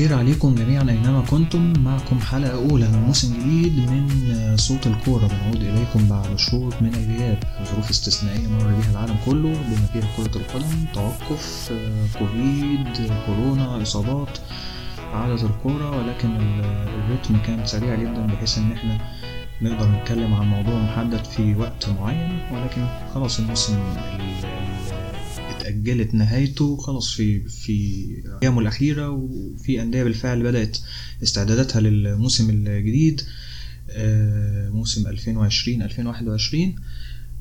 الخير عليكم جميعا أينما كنتم. معكم حلقة أولى من موسم جديد من صوت الكورة. بنعود إليكم بعد شهور من الغياب ظروف استثنائية مر بها العالم كله بما فيها كرة القدم توقف كوفيد كورونا إصابات عادت الكورة ولكن الريتم كان سريع جدا بحيث إن إحنا نقدر نتكلم عن موضوع محدد في وقت معين. ولكن خلاص الموسم اتأجلت نهايته خلاص في في أيامه الأخيرة وفي أندية بالفعل بدأت استعداداتها للموسم الجديد موسم 2020 2021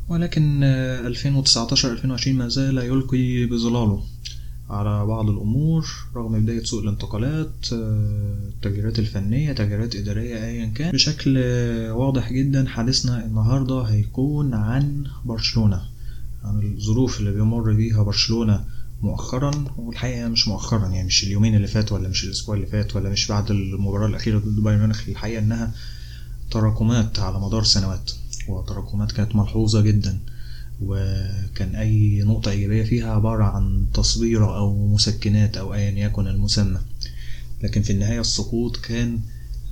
ولكن 2019 2020 ما زال يلقي بظلاله على بعض الأمور رغم بداية سوق الانتقالات التغييرات الفنية تغييرات إدارية أيا كان. بشكل واضح جدا حديثنا النهاردة هيكون عن برشلونة. عن الظروف اللي بيمر بيها برشلونة مؤخرا والحقيقة مش مؤخرا يعني مش اليومين اللي فات ولا مش الأسبوع اللي فات ولا مش بعد المباراة الأخيرة ضد بايرن ميونخ الحقيقة إنها تراكمات على مدار سنوات وتراكمات كانت ملحوظة جدا وكان أي نقطة إيجابية فيها عبارة عن تصبيرة أو مسكنات أو أيا يكن المسمى. لكن في النهاية السقوط كان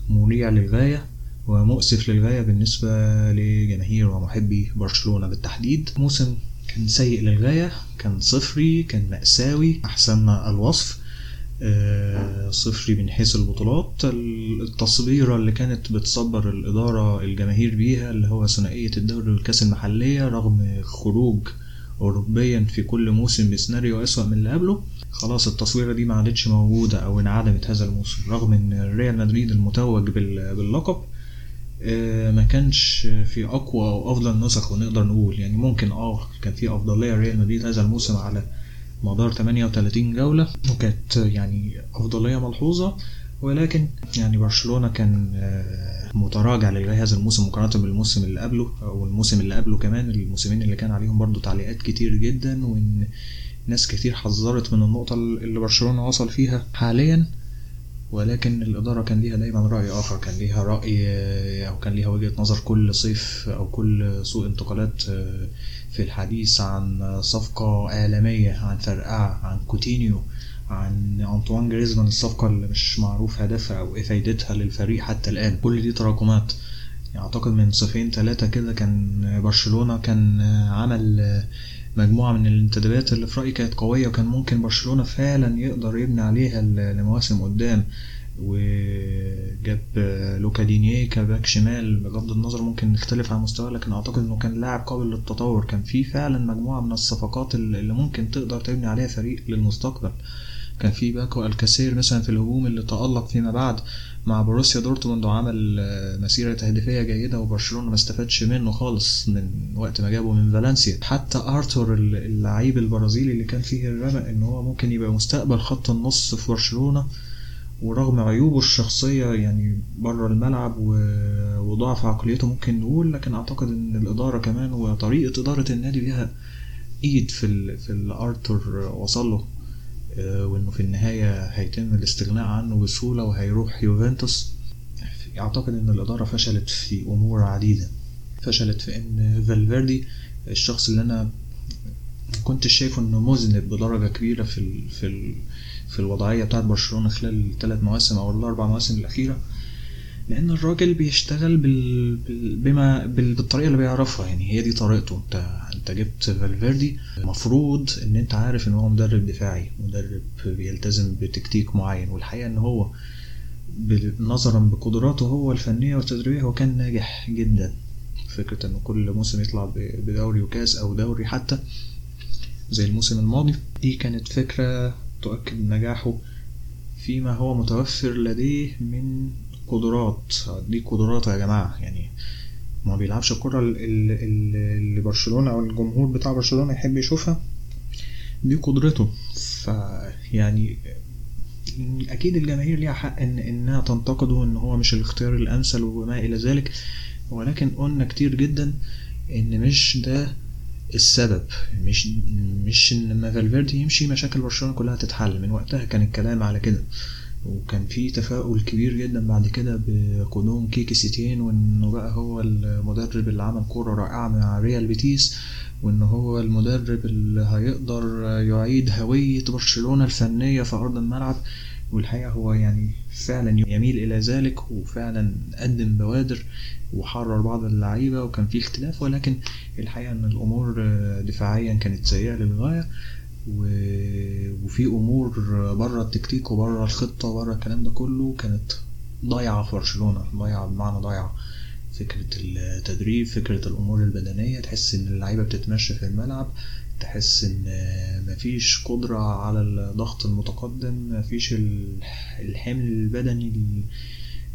مريع للغاية ومؤسف للغاية بالنسبة لجماهير ومحبي برشلونة. بالتحديد موسم كان سيء للغاية كان صفري كان مأساوي أحسن الوصف. صفري من حيث البطولات. التصبيرة اللي كانت بتصبر الإدارة الجماهير بيها اللي هو ثنائية الدوري والكأس المحلية رغم خروج أوروبيا في كل موسم بسيناريو أسوأ من اللي قبله. خلاص التصويرة دي ما عادتش موجودة أو انعدمت هذا الموسم رغم إن ريال مدريد المتوج باللقب. ما كانش في أقوى أو أفضل نسخ ونقدر نقول. يعني ممكن آه كان في أفضلية ريال مدريد هذا الموسم على مدار 38 جولة وكانت يعني أفضلية ملحوظة. ولكن يعني برشلونة كان متراجع لغايه هذا الموسم مقارنة بالموسم اللي قبله أو الموسم اللي قبله كمان. الموسمين اللي كان عليهم برضو تعليقات كتير جدا وإن ناس كتير حذرت من النقطة اللي برشلونة وصل فيها حاليا. ولكن الإدارة كان ليها دايما رأي آخر كان ليها رأي أو كان ليها وجهة نظر كل صيف أو كل سوق انتقالات في الحديث عن صفقة عالمية عن فرقعة عن كوتينيو عن أنطوان جريزمان الصفقة اللي مش معروف هدفها أو إيه فايدتها للفريق حتى الآن. كل دي تراكمات. يعني أعتقد من صيفين ثلاثة كده كان برشلونة كان عمل مجموعة من الانتدابات اللي في رأيي كانت قوية وكان ممكن برشلونة فعلا يقدر يبني عليها لمواسم قدام. وجاب لوكاس دينيه ك back شمال بغض النظر ممكن نختلف عن مستواه لكن أعتقد إنه كان لاعب قابل للتطور. كان في فعلا مجموعة من الصفقات اللي ممكن تقدر تبني عليها فريق للمستقبل. كان في باكو ألكاسير مثلا في الهجوم اللي تألق فيما بعد. مع بوروسيا دورتموند وعمل مسيرة تهديفية جيدة وبرشلونة ما استفادش منه خالص من وقت ما جابه من فالنسيا. حتى ارثر اللعيب البرازيلي اللي كان فيه الرمق إن هو ممكن يبقى مستقبل خط النص في برشلونة ورغم عيوبه الشخصية يعني بره الملعب وضعف عقليته ممكن نقول لكن أعتقد إن الإدارة كمان وطريقة إدارة النادي ليها إيد في في الارثر وصل له. وإنه في النهاية هيتم الاستغناء عنه بسهولة وهيروح يوفنتوس. أعتقد إن الإدارة فشلت في أمور عديدة. فشلت في إن فالفيردي الشخص اللي أنا كنت شايفه إنه مذنب بدرجة كبيرة في ال في ال في الوضعية بتاعت برشلونة خلال الثلاث مواسم أو الأربع مواسم الأخيرة لأن الراجل بيشتغل بال... بما بال... بالطريقة اللي بيعرفها. يعني هي دي طريقته. أنت انت جبت فالفيردي المفروض ان انت عارف ان هو مدرب دفاعي مدرب بيلتزم بتكتيك معين والحقيقة ان هو نظرا بقدراته هو الفنية والتدريبية هو كان ناجح جدا. فكرة إنه كل موسم يطلع بدوري وكاس أو دوري حتى زي الموسم الماضي دي كانت فكرة تؤكد نجاحه فيما هو متوفر لديه من قدرات. دي قدرات يا جماعة يعني ما بيلعبش الكرة اللي برشلونة أو الجمهور بتاع برشلونة يحب يشوفها. دي قدرته. فيعني أكيد الجماهير ليها حق إن إنها تنتقده إن هو مش الاختيار الأمثل وما إلى ذلك. ولكن قلنا كتير جدا إن مش ده السبب. مش مش إن لما فالفيردي يمشي مشاكل برشلونة كلها تتحل. من وقتها كان الكلام على كده. وكان في تفاؤل كبير جدا بعد كده بقدوم كيكي سيتين وإنه بقى هو المدرب اللي عمل كورة رائعة مع ريال بيتيس وان هو المدرب اللي هيقدر يعيد هوية برشلونة الفنية في أرض الملعب. والحقيقة هو يعني فعلا يميل إلى ذلك وفعلا قدم بوادر وحرر بعض اللعيبة وكان في اختلاف. ولكن الحقيقة إن الأمور دفاعيا كانت سيئة للغاية. وفي أمور بره التكتيك وبره الخطة وبره الكلام ده كله كانت ضايعة في برشلونة. ضايعة بمعنى ضايعة. فكرة التدريب فكرة الأمور البدنية تحس إن اللعيبة بتتمشى في الملعب تحس إن مفيش قدرة على الضغط المتقدم مفيش الحمل البدني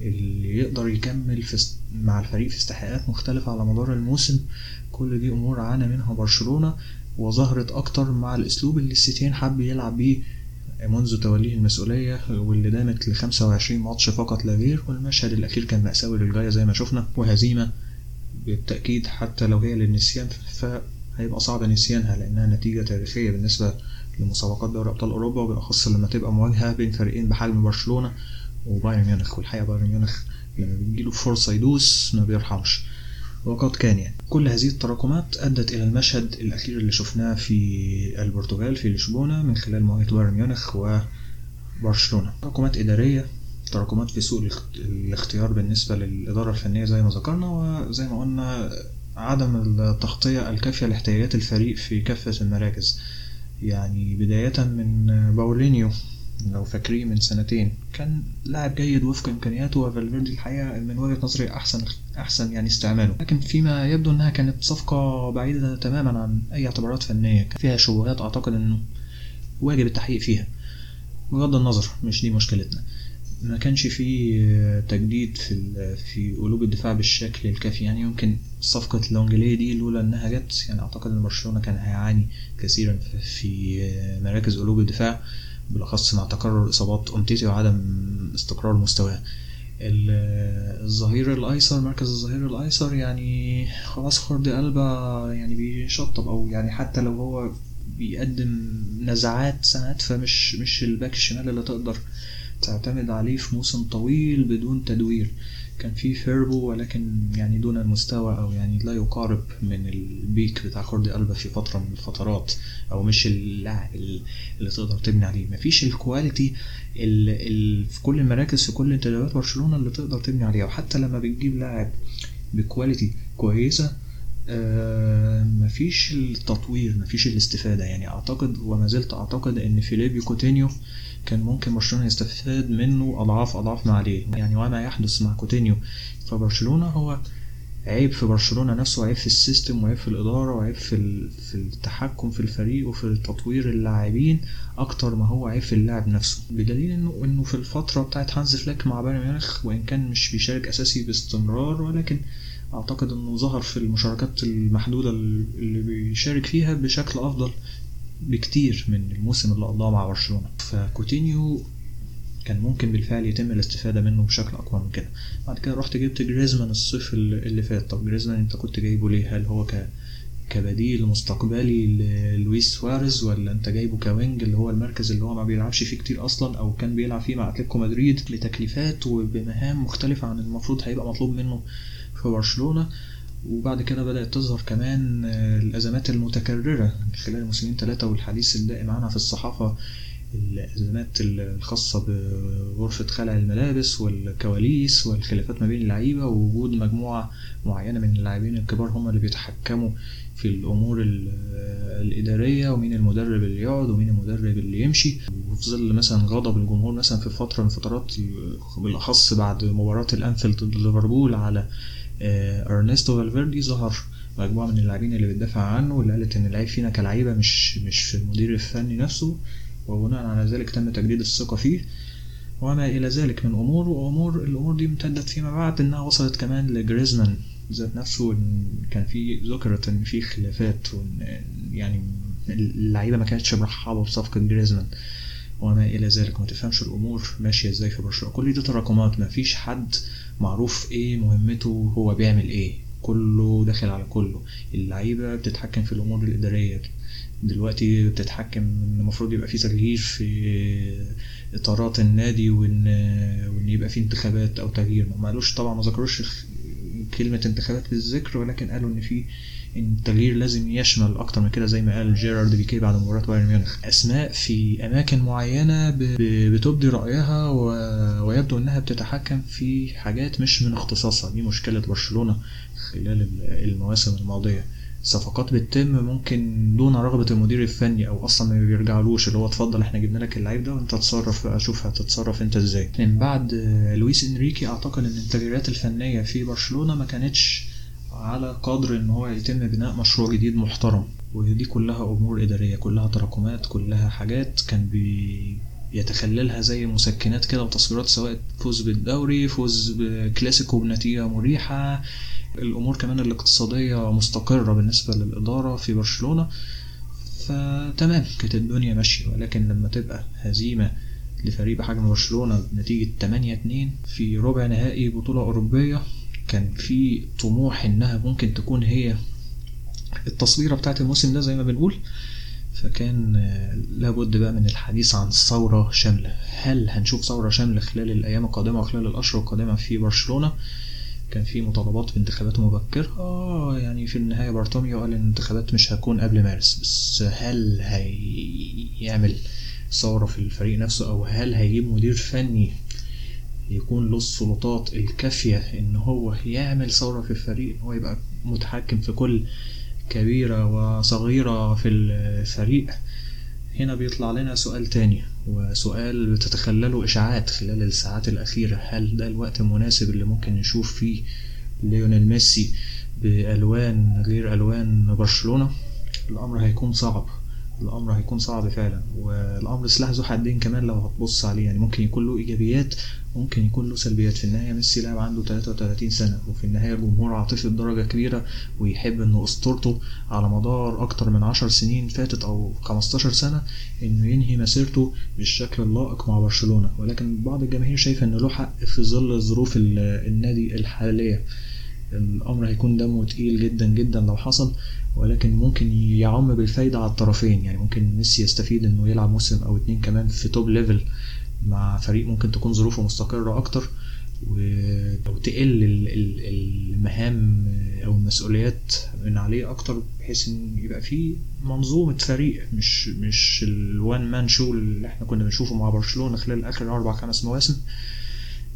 اللي يقدر يكمل في مع الفريق في استحقاقات مختلفة على مدار الموسم. كل دي أمور عانى منها برشلونة. وظهرت أكتر مع الأسلوب اللي السيتيان حب يلعب بيه. منذ توليه المسؤولية واللي دامت ل 25 ماتش فقط لا غير والمشهد الأخير كان مأساوي للغاية زي ما شفنا. وهزيمة بالتأكيد حتى لو هي للنسيان فهيبقى صعب نسيانها لأنها نتيجة تاريخية بالنسبة لمسابقات دوري أبطال أوروبا وبالأخص لما تبقى مواجهة بين فريقين بحجم برشلونة وبايرن ميونخ. والحقيقة بايرن ميونخ لما بيجيله فرصة يدوس ما بيرحمش. وقد كان يعني. كل هذه التراكمات أدت إلى المشهد الأخير اللي شفناه في البرتغال في لشبونة من خلال مواجهة بايرن ميونخ وبرشلونة تراكمات إدارية تراكمات في سوء الاختيار بالنسبة للإدارة الفنية زي ما ذكرنا وزي ما قلنا عدم التغطية الكافية لاحتياجات الفريق في كافة المراكز. يعني بداية من باولينيو لو فاكرين من سنتين. كان لاعب جيد وفق إمكانياته وفالفيردي الحقيقة من وجهة نظري احسن أحسن يعني استعماله. لكن فيما يبدو إنها كانت صفقة بعيدة تماما عن أي اعتبارات فنية. كان فيها شبهات أعتقد إنه واجب التحقيق فيها. بغض النظر مش دي مشكلتنا. ما كانش في تجديد في في قلوب الدفاع بالشكل الكافي. يعني يمكن صفقة لونجلي دي لولا إنها جت يعني أعتقد إن برشلونة كان هيعاني كثيرا في مراكز قلوب الدفاع. بالاخص مع تكرر اصابات امتيتي وعدم استقرار مستواه. الظهير الايسر مركز الظهير الايسر يعني خلاص جوردي ألبا يعني بيشطب أو يعني حتى لو هو بيقدم نزعات ساعات فمش مش ال back الشمال اللي تقدر تعتمد عليه في موسم طويل بدون تدوير. كان في فيربو ولكن يعني دون المستوى أو يعني لا يقارب من ال peak بتاع جوردي ألبا في فترة من الفترات أو مش اللاعب اللي تقدر تبني عليه. مفيش ال quality اللي في كل المراكز في كل انتدابات برشلونة اللي تقدر تبني عليها. وحتى لما بتجيب لاعب ب quality كويسة آه مفيش التطوير مفيش الاستفادة. يعني أعتقد وما زلت أعتقد إن فيليبي كوتينيو كان ممكن برشلونة يستفاد منه أضعاف أضعاف ما عليه. يعني وما يحدث مع كوتينيو. فبرشلونة هو عيب في برشلونة نفسه عيب في ال system وعيب في الإدارة وعيب في, في التحكم في الفريق وفي تطوير اللاعبين أكتر ما هو عيب في اللاعب نفسه. بدليل إنه إنه في الفترة بتاعت هانز فليك مع بايرن ميونخ وإن كان مش بيشارك أساسي باستمرار ولكن أعتقد إنه ظهر في المشاركات المحدودة اللي بيشارك فيها بشكل أفضل بكتير من الموسم اللي قضاه مع برشلونة. فكوتينيو كان ممكن بالفعل يتم الاستفادة منه بشكل أقوى من كده. بعد كده رحت جبت جريزمان الصيف اللي فات. طب جريزمان أنت كنت جايبه ليه؟ هل هو ك كبديل مستقبلي للويس سواريز ولا أنت جايبه ك wing اللي هو المركز اللي هو ما بيلعبش فيه كتير أصلا أو كان بيلعب فيه مع أتلتيكو مدريد لتكليفات وبمهام مختلفة عن المفروض هيبقى مطلوب منه في برشلونة؟ وبعد كده بدأت تظهر كمان الأزمات المتكررة خلال الموسمين ثلاثة والحديث الدائم عنها في الصحافة الأزمات الخاصة بغرفة خلع الملابس والكواليس والخلافات ما بين اللعيبة ووجود مجموعة معينة من اللاعبين الكبار هم اللي بيتحكموا في الأمور الإدارية ومين المدرب اللي يقعد ومين المدرب اللي يمشي. وفي ظل مثلا غضب الجمهور مثلا في فترة من فترات بالأخص بعد مباراة الأنفيلد ضد ليفربول على أرنستو فالفيردي ظهر مجموعة من اللاعبين اللي بتدافع عنه واللي قالت إن العيب فينا كلعيبة مش مش في المدير الفني نفسه وبناء على ذلك تم تجديد الثقة فيه وما إلى ذلك من أمور وأمور الأمور دي امتدت فيما بعد إنها وصلت كمان لجريزمان ذات نفسه إن كان في ذكرت إن في خلافات وإن يعني اللعيبة ما كانتش مرحبة بصفقة جريزمان وما إلى ذلك. ما تفهمش الأمور ماشية إزاي في برشلونة. كل دي تراكمات ما فيش حد معروف إيه مهمته هو بيعمل إيه. كله داخل على كله. اللعيبة بتتحكم في الأمور الإدارية. دلوقتي بتتحكم إن المفروض يبقى في تغيير في إطارات النادي وان وإن يبقى في انتخابات أو تغيير. ما قالوش طبعا ما ذكروش كلمة انتخابات بالذكر ولكن قالوا إن في إن التغيير لازم يشمل أكتر من كده زي ما قال جيرارد بيكي بعد مباراة بايرن ميونخ. أسماء في ب- ب- بتبدي رأيها و- ويبدو إنها بتتحكم في حاجات مش من اختصاصها. دي مشكلة برشلونة خلال ال- المواسم الماضية. صفقات بتتم ممكن دون رغبة المدير الفني أو أصلا ما بيرجعلوش اللي هو اتفضل إحنا جبنا لك اللعيب ده وأنت تصرف بقى شوف هتتصرف أنت إزاي. من بعد لويس إنريكي أعتقد إن التغييرات الفنية في برشلونة ما كانتش على قدر إن هو يتم بناء مشروع جديد محترم. ودي كلها أمور إدارية كلها تراكمات كلها حاجات كان بي يتخللها زي مسكنات كده وتصويرات سواء فوز بالدوري فوز بكلاسيكو بنتيجة مريحة الأمور كمان الاقتصادية مستقرة بالنسبة للإدارة في برشلونة فتمام كانت الدنيا ماشية. ولكن لما تبقى هزيمة لفريق بحجم برشلونة بنتيجة 8 2 في ربع نهائي بطولة أوروبية كان في طموح إنها ممكن تكون هي التصويرة بتاعت الموسم ده زي ما بنقول. فكان لابد بقى من الحديث عن ثورة شاملة. هل هنشوف ثورة شاملة خلال الأيام القادمة وخلال الأشهر القادمة في برشلونة؟ كان في مطالبات بانتخابات مبكرة. آه يعني في النهاية بارتوميو قال إن الانتخابات مش هتكون قبل مارس بس هل هيعمل ثورة في الفريق نفسه أو هل هيجيب مدير فني يكون له السلطات الكافية إن هو يعمل ثورة في الفريق هو يبقى متحكم في كل كبيرة وصغيرة في الفريق؟ هنا بيطلع لنا سؤال تاني وسؤال بتتخلله إشاعات خلال الساعات الأخيرة. هل ده الوقت المناسب اللي ممكن نشوف فيه ليونيل ميسي بألوان غير ألوان برشلونة؟ الأمر هيكون صعب. الأمر هيكون صعب فعلا. والأمر سلاح ذو حدين كمان لو هتبص عليه يعني ممكن يكون له إيجابيات ممكن يكون له سلبيات. في النهاية ميسي لاعب عنده 33 سنة وفي النهاية الجمهور عاطفي بدرجة كبيرة ويحب إن أسطورته على مدار أكتر من 10 سنين فاتت أو 15 سنة إنه ينهي مسيرته بالشكل اللائق مع برشلونة. ولكن بعض الجماهير شايفة إنه له حق في ظل ظروف ال- النادي الحالية. الأمر هيكون دمه تقيل جدا جدا لو حصل ولكن ممكن يعم بالفايدة على الطرفين. يعني ممكن ميسي يستفيد إنه يلعب موسم أو اتنين كمان في top level مع فريق ممكن تكون ظروفه مستقرة أكتر و- أو تقل ال- ال- المهام أو المسؤوليات من عليه أكتر بحيث إن يبقى فيه منظومة فريق مش مش ال one man show اللي إحنا كنا بنشوفه مع برشلونة خلال آخر أربع خمس مواسم.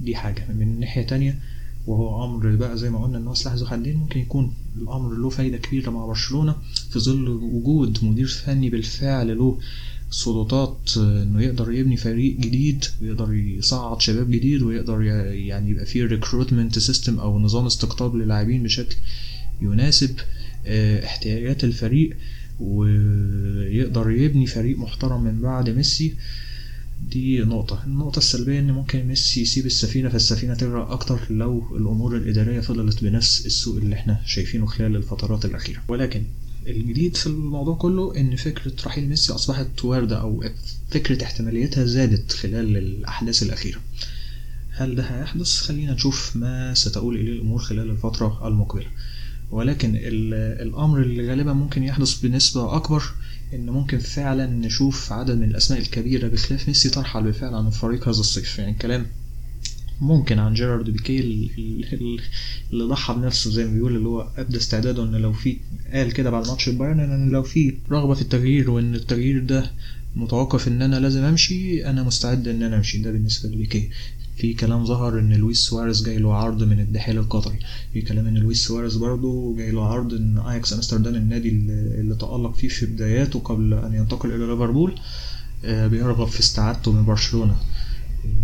دي حاجة. من ناحية تانية وهو أمر بقى زي ما قلنا إن هو سلاح ذو حدين ممكن يكون الأمر له فايدة كبيرة مع برشلونة في ظل وجود مدير فني بالفعل له سلطات إنه يقدر يبني فريق جديد ويقدر يصعد شباب جديد ويقدر يعني يبقى فيه recruitment system أو نظام استقطاب للاعبين بشكل يناسب آه، احتياجات الفريق ويقدر يبني فريق محترم من بعد ميسي. دي نقطة. النقطة السلبية إن ممكن ميسي يسيب السفينة فالسفينة تغرق أكتر لو الأمور الإدارية فضلت بنفس السوء اللي إحنا شايفينه خلال الفترات الأخيرة. ولكن الجديد في الموضوع كله إن فكرة رحيل ميسي أصبحت واردة أو فكرة احتماليتها زادت خلال الأحداث الأخيرة. هل ده هيحدث؟ خلينا نشوف ما ستقول إليه الأمور خلال الفترة المقبلة. ولكن ال- الأمر اللي غالبا ممكن يحدث بنسبة أكبر إن ممكن فعلا نشوف عدد من الأسماء الكبيرة بخلاف ميسي ترحل بالفعل عن الفريق هذا الصيف. يعني الكلام ممكن عن جيرارد بيكي ال- ال- اللي ضحى بنفسه زي ما بيقول اللي هو ابدى استعداده إن لو في قال كده بعد ماتش البايرن إن لو في رغبة في التغيير وإن التغيير ده متوقف إن أنا لازم أمشي أنا مستعد إن أنا أمشي. ده بالنسبة لبيكي. في كلام ظهر إن لويس سواريز جاي له عرض من الدحيل القطري. في كلام إن لويس سواريز برضه جاي له عرض إن اياكس امستردام النادي اللي تألق فيه في بداياته قبل أن ينتقل إلى ليفربول آه، بيرغب في استعادته من برشلونة.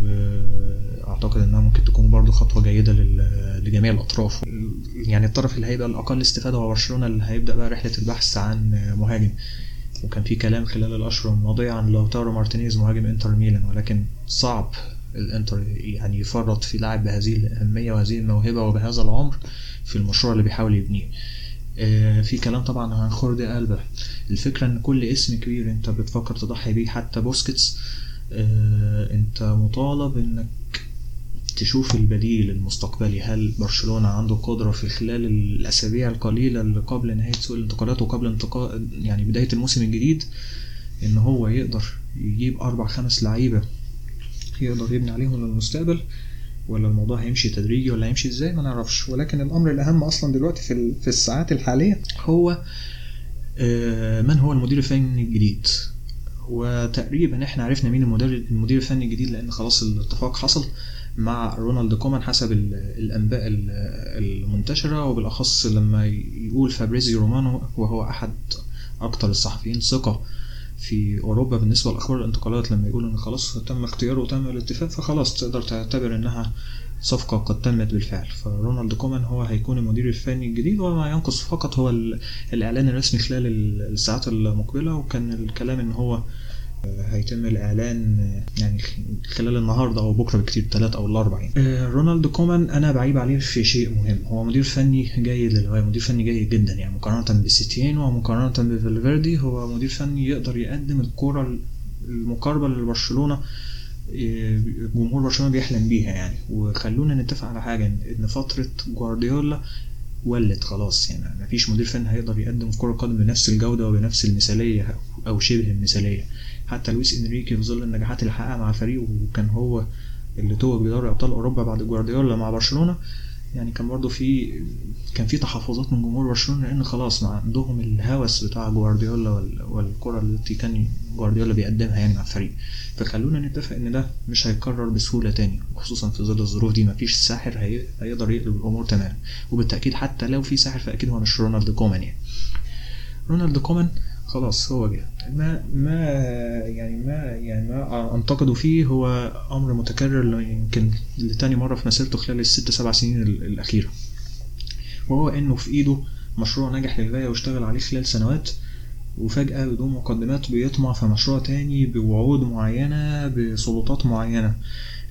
وأعتقد إنها ممكن تكون برضو خطوة جيدة لجميع الأطراف. يعني الطرف اللي هيبقى الأقل استفادة هو برشلونة اللي هيبدأ بقى رحلة البحث عن مهاجم. وكان في كلام خلال الأشهر الماضية عن لوتارو مارتينيز مهاجم إنتر ميلان ولكن صعب الإنتر يعني يفرط في لاعب بهذه الأهمية وهذه الموهبة وبهذا العمر في المشروع اللي بيحاول يبنيه. آه، في كلام طبعا عن خوردي ألبا. الفكرة إن كل اسم كبير أنت بتفكر تضحي بيه حتى بوسكيتس آه، أنت مطالب إنك تشوف البديل المستقبلي. هل برشلونة عنده قدرة في خلال الأسابيع القليلة اللي قبل نهاية سوق الانتقالات وقبل انتقال يعني بداية الموسم الجديد إن هو يقدر يجيب أربع خمس لعيبة يقدر يبني عليهم للمستقبل ولا الموضوع هيمشي تدريجي ولا هيمشي إزاي؟ ما نعرفش. ولكن الأمر الأهم أصلا دلوقتي في في الساعات الحالية هو من هو المدير الفني الجديد؟ وتقريبا إحنا عرفنا مين المدير المدير الفني الجديد لأن خلاص الاتفاق حصل مع رونالد كومان حسب الأنباء المنتشرة وبالأخص لما يقول فابريزيو رومانو وهو أحد أكتر الصحفيين ثقة في أوروبا بالنسبة لأخبار الانتقالات لما يقول إن خلاص تم اختياره وتم الاتفاق فخلاص تقدر تعتبر إنها صفقة قد تمت بالفعل. فرونالد كومان هو هيكون المدير الفني الجديد وما ينقص فقط هو الإعلان الرسمي خلال الساعات المقبلة وكان الكلام إن هو هيتم الإعلان يعني خلال النهاردة أو بكرة بكتير الثلاث أو الأربع يعني. رونالد كومان أنا بعيب عليه في شيء مهم. هو مدير فني جيد للغاية مدير فني جيد جدا يعني مقارنة بسيتيين ومقارنة بفالفيردي. هو مدير فني يقدر يقدم الكرة المقاربة لبرشلونة جمهور برشلونة بيحلم بيها يعني. وخلونا نتفق على حاجة إن فترة جوارديولا ولت خلاص يعني. مفيش مدير فني هيقدر يقدم كرة القدم بنفس الجودة وبنفس المثالية أو شبه المثالية. حتى لويس إنريكي في ظل النجاحات اللي حققها مع الفريق وكان هو اللي توج بدوري أبطال أوروبا بعد جوارديولا مع برشلونة. يعني كان برضو في كان في تحفظات من جمهور برشلونة لأن خلاص ما عندهم الهوس بتاع جوارديولا والكرة التي كان جوارديولا بيقدمها يعني مع الفريق. فخلونا نتفق إن ده مش هيتكرر بسهولة تاني وخصوصا في ظل الظروف دي. مفيش ساحر هي... هيقدر يقلب الأمور تمام وبالتأكيد حتى لو في ساحر فأكيد هو مش رونالد كومان يعني. رونالد كومان خلاص هو جه. ما ما يعني ما يعني ما أنتقده فيه هو أمر متكرر يمكن لتاني مرة في مسيرته خلال الست سبع سنين الأخيرة. وهو إنه في إيده مشروع نجح للغاية واشتغل عليه خلال سنوات وفجأة بدون مقدمات بيطمع في مشروع تاني بوعود معينة بسلطات معينة.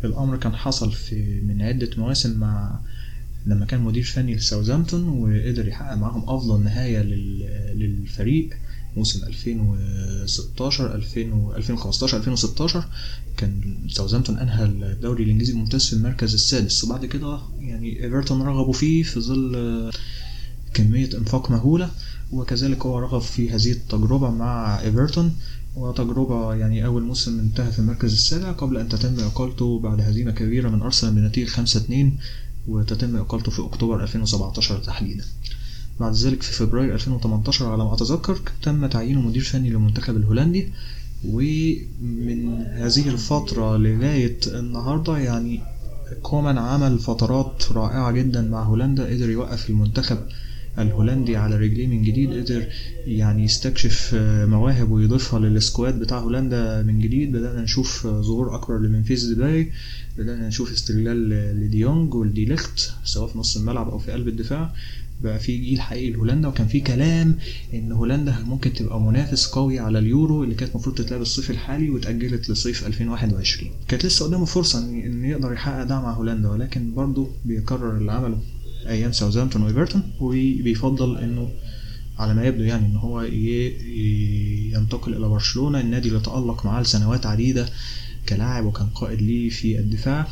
الأمر كان حصل في من عدة مواسم مع لما كان مدير فني لساوثامبتون وقدر يحقق معاهم أفضل نهاية للفريق. موسم 2016 2015 2016 كان ساوثامبتون أنهى الدوري الإنجليزي الممتاز في المركز السادس. وبعد كده يعني إيفرتون رغبوا فيه في ظل كمية إنفاق مهولة وكذلك هو رغب في هذه التجربة مع إيفرتون. وتجربة يعني أول موسم انتهى في المركز السابع قبل أن تتم إقالته بعد هزيمة كبيرة من أرسنال بنتيجة 5-2 وتتم إقالته في أكتوبر 2017 تحديدا. بعد ذلك في فبراير 2018 على ما أتذكر تم تعيينه مدير فني للمنتخب الهولندي. ومن هذه الفترة لغاية النهاردة يعني كومان عمل فترات رائعة جدا مع هولندا قدر يوقف المنتخب الهولندي على رجليه من جديد قدر يعني يستكشف مواهب ويضيفها لل squad بتاع هولندا من جديد. بدأنا نشوف ظهور أكبر لممفيس ديباي بدأنا نشوف استغلال لدي يونج ودي ليخت سواء في نص الملعب أو في قلب الدفاع. بقى في جيل حقيقي لهولندا وكان في كلام إن هولندا ممكن تبقى منافس قوي على اليورو اللي كانت المفروض تتلعب الصيف الحالي واتأجلت لصيف 2021 كانت لسه قدامه فرصة ان يقدر يحقق ده مع هولندا ولكن برضه بيكرر اللي عمله أيام ساوثهامبتون وإيفرتون وبيفضل إنه على ما يبدو يعني إن هو ينتقل إلى برشلونة النادي اللي تألق معاه لسنوات عديدة كلاعب وكان قائد ليه في الدفاع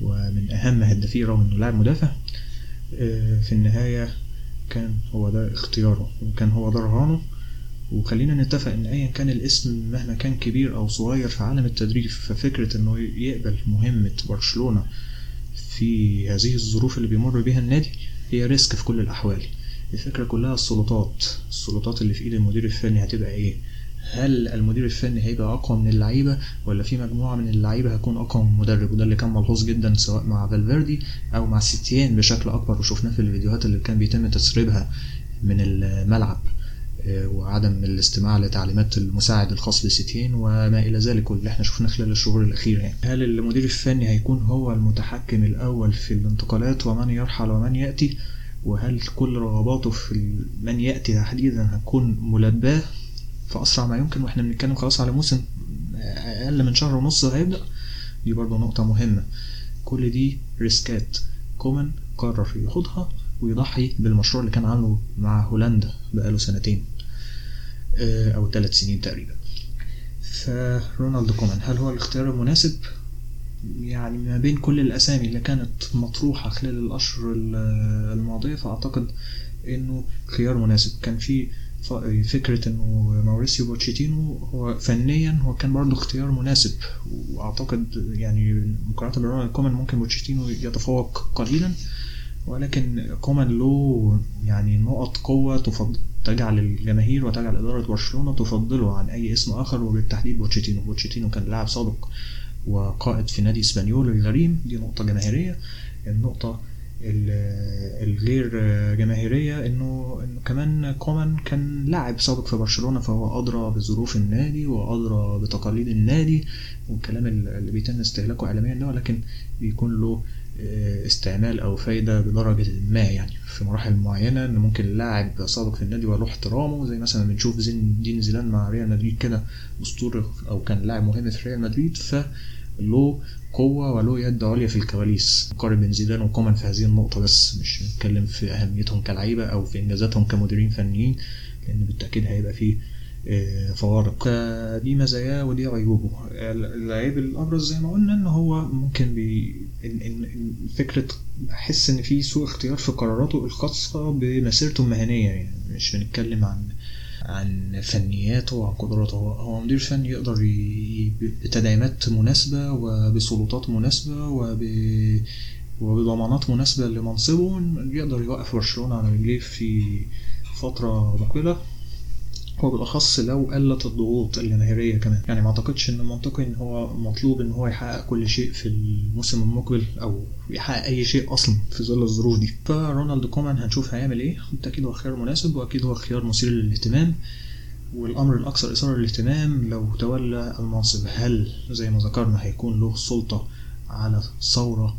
ومن أهم هدافيه رغم إنه لاعب مدافع. في النهاية كان هو ده اختياره وكان هو ده رهانه. وخلينا نتفق إن ايا كان الاسم مهما كان كبير أو صغير في عالم التدريب ففكرة إنه يقبل مهمة برشلونة في هذه الظروف اللي بيمر بيها النادي هي risk في كل الأحوال. الفكرة كلها السلطات السلطات اللي في إيد المدير الفني هتبقى إيه؟ هل المدير الفني هيبقى أقوى من اللعيبة ولا في مجموعة من اللعيبة هتكون أقوى من المدرب؟ وده اللي كان ملحوظ جدا سواء مع فالفيردي أو مع سيتيين بشكل أكبر وشفناه في الفيديوهات اللي كان بيتم تسريبها من الملعب وعدم الاستماع لتعليمات المساعد الخاص بسيتيين وما إلى ذلك واللي إحنا شفناه خلال الشهور الأخيرة يعني. هل المدير الفني هيكون هو المتحكم الأول في الانتقالات ومن يرحل ومن يأتي؟ وهل كل رغباته في من يأتي تحديدا هتكون ملباة؟ في اسرع ما يمكن وإحنا بنتكلم خلاص على موسم أقل من شهر ونص هيبدأ. دي برضه نقطة مهمة. كل دي risk ات. كومان قرر ياخدها ويضحي بالمشروع اللي كان عامله مع هولندا بقاله سنتين أو ثلاث سنين تقريبا. فرونالد كومان هل هو الاختيار المناسب؟ يعني ما بين كل الأسامي اللي كانت مطروحة خلال الأشهر الماضية فأعتقد إنه خيار مناسب. كان في فكرة إنه ماوريسيو بوتشيتينو هو فنيا هو كان برضه اختيار مناسب. وأعتقد يعني مقارنة برونالد كومان ممكن بوتشيتينو يتفوق قليلا ولكن كومان له يعني نقط قوة تفضل تجعل الجماهير وتجعل إدارة برشلونة تفضله عن أي اسم آخر وبالتحديد بوتشيتينو. بوتشيتينو كان لاعب سابق وقائد في نادي إسبانيول الغريم. دي نقطة جماهيرية. النقطة الغير جماهيرية إنه كمان كومان كان لاعب سابق في برشلونة فهو أدرى بظروف النادي وأدرى بتقاليد النادي والكلام اللي بيتم استهلاكه اعلاميا ده ولكن بيكون له استعمال أو فايدة بدرجة ما يعني. في مراحل معينة إن ممكن اللاعب سابق في النادي وله احترامه زي مثلا بنشوف زين دين زيدان مع ريال مدريد كده أسطورة أو كان لاعب مهم في ريال مدريد فله قوة وله يد عليا في الكواليس. نقارن بين زيدان وكومان في هذه النقطة بس مش نتكلم في أهميتهم كلعيبة أو في إنجازاتهم كمديرين فنيين لأن بالتأكيد هيبقى فيه فوارق. دي مزاياه ودي عيوبه العيب الأبرز زي ما قلنا إن هو ممكن بي فكرة أحس إن في سوء اختيار في قراراته الخاصة بمسيرته المهنية يعني مش بنتكلم عن عن فنياته وعن قدراته. هو مدير فني يقدر بتدعيمات مناسبة وبسلطات مناسبة وب وبضمانات مناسبة لمنصبه يقدر يوقف برشلونة على رجليه في فترة مقبلة. وبالأخص لو قلت الضغوط الجماهيرية كمان. يعني ما أعتقدش إن منطقي إن هو مطلوب إن هو يحقق كل شيء في الموسم المقبل أو يحقق أي شيء أصلا في ظل الظروف دي. فرونالد كومان هنشوف هيعمل إيه. بالتاكيد هو خيار مناسب وأكيد هو خيار مثير للاهتمام والأمر الأكثر إثارة للاهتمام لو تولى المنصب. هل زي ما ذكرنا هيكون له سلطة على ثوره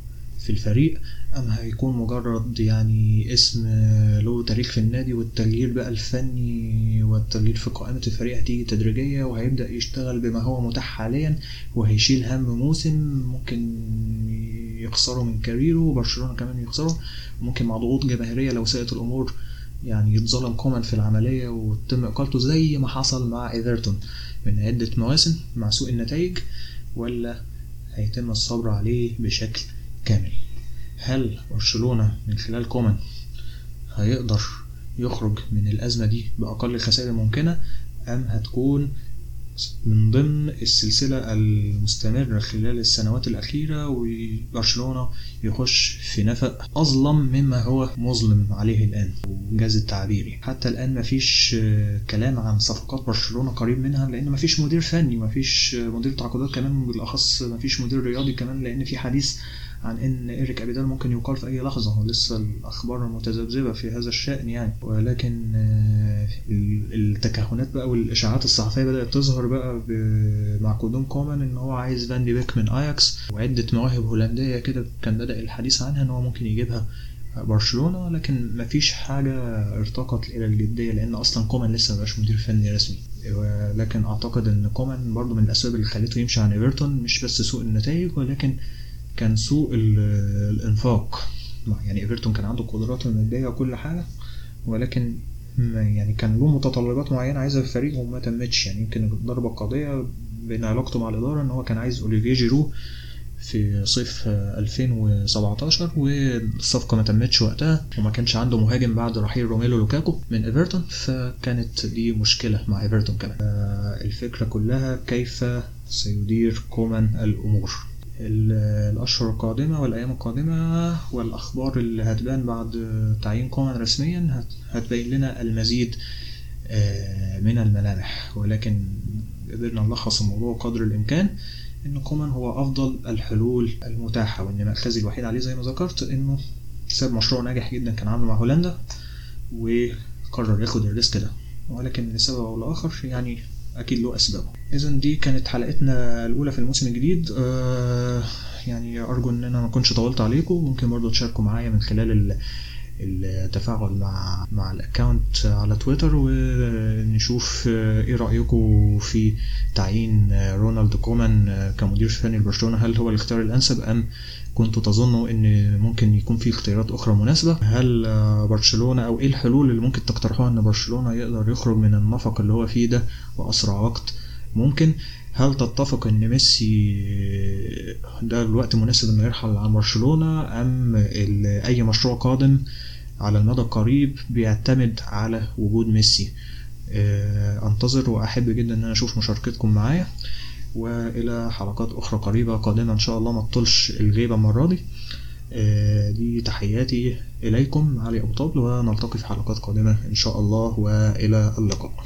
في الفريق أم هيكون مجرد يعني اسم له تاريخ في النادي والتغيير بقى الفني والتغيير في قائمة الفريق هتيجي تدريجية وهيبدأ يشتغل بما هو متاح حاليا وهيشيل هم موسم ممكن يخسره من كاريره وبرشلونة كمان يخسره ممكن مع ضغوط جماهيرية لو ساءت الأمور يعني يتظلم كومان في العملية وتم إقالته زي ما حصل مع إيفرتون. من عدة مواسم مع سوء النتائج ولا هيتم الصبر عليه بشكل كامل. هل برشلونة من خلال كومان هيقدر يخرج من الأزمة دي بأقل الخسائر الممكنة أم هتكون من ضمن السلسلة المستمرة خلال السنوات الأخيرة وبرشلونة يخش في نفق أظلم مما هو مظلم عليه الآن؟ وجاز التعبير. حتى الآن مفيش كلام عن صفقات برشلونة قريب منها لأن مفيش مدير فني مفيش مدير تعاقدات كمان بالأخص مفيش مدير رياضي كمان لأن في حديث عن إن إيريك أبيدال ممكن يقال في أي لحظة. ولسه الأخبار متذبذبه في هذا الشأن يعني. ولكن التكهنات بقى والإشاعات الصحفية بدأت تظهر بقى مع قدوم كومان إن هو عايز فان دي بيك من أياكس. وعدة مواهب هولندية كده كان بدأ الحديث عنها إن هو ممكن يجيبها برشلونة. لكن مفيش حاجة ارتقت إلى الجدية لأن أصلا كومان لسه مبقاش مدير فني رسمي. ولكن أعتقد إن كومان برضو من الأسباب اللي خلته يمشي عن إيفرتون مش بس سوء النتائج ولكن كان سوء الإنفاق. يعني إيفرتون كان عنده قدرات الماديه وكل حاجة ولكن يعني كان له متطلبات معينة عايزها في الفريق وما تمتش. يعني يمكن الضربه القاضيه بين علاقته مع الإدارة إن هو كان عايز اوليفيه جيرو في صيف 2017 والصفقة ما تمتش وقتها وما كانش عنده مهاجم بعد رحيل روميلو لوكاكو من إيفرتون فكانت دي مشكلة مع إيفرتون كمان. الفكرة كلها كيف سيدير كومان الأمور. الأشهر القادمة والأيام القادمة والأخبار اللي هتبان بعد تعيين كومان رسميا هتبين لنا المزيد من الملامح. ولكن قدرنا نلخص الموضوع قدر الإمكان إن كومان هو أفضل الحلول المتاحة وإن مأخذي الوحيد عليه زي ما ذكرت إنه ساب مشروع ناجح جدا كان عامله مع هولندا وقرر ياخد ال risk ده. ولكن لسبب أو لآخر يعني أكيد له أسبابه. اذا دي كانت حلقتنا الأولى في الموسم الجديد. آه يعني أرجو إن أنا ما كنتش طولت عليكم. ممكن برضو تشاركوا معايا من خلال التفاعل مع مع ال account على تويتر ونشوف إيه رأيكم في تعيين رونالد كومان كمدير فني لبرشلونة؟ هل هو الاختيار الأنسب أم كنتوا تظنوا إن ممكن يكون في اختيارات أخرى مناسبة؟ هل برشلونة أو إيه الحلول اللي ممكن تقترحوها إن برشلونة يقدر يخرج من النفق اللي هو فيه ده وأسرع وقت ممكن؟ هل تتفق إن ميسي ده الوقت مناسب إنه يرحل عن برشلونة أم أي مشروع قادم على المدى القريب بيعتمد على وجود ميسي؟ آه، أنتظر وأحب جدا إن أنا أشوف مشاركتكم معايا وإلى حلقات أخرى قريبة قادمة إن شاء الله ما تطولش الغيبة المرة دي. آه، دي تحياتي إليكم علي أبو طبل ونلتقي في حلقات قادمة إن شاء الله وإلى اللقاء.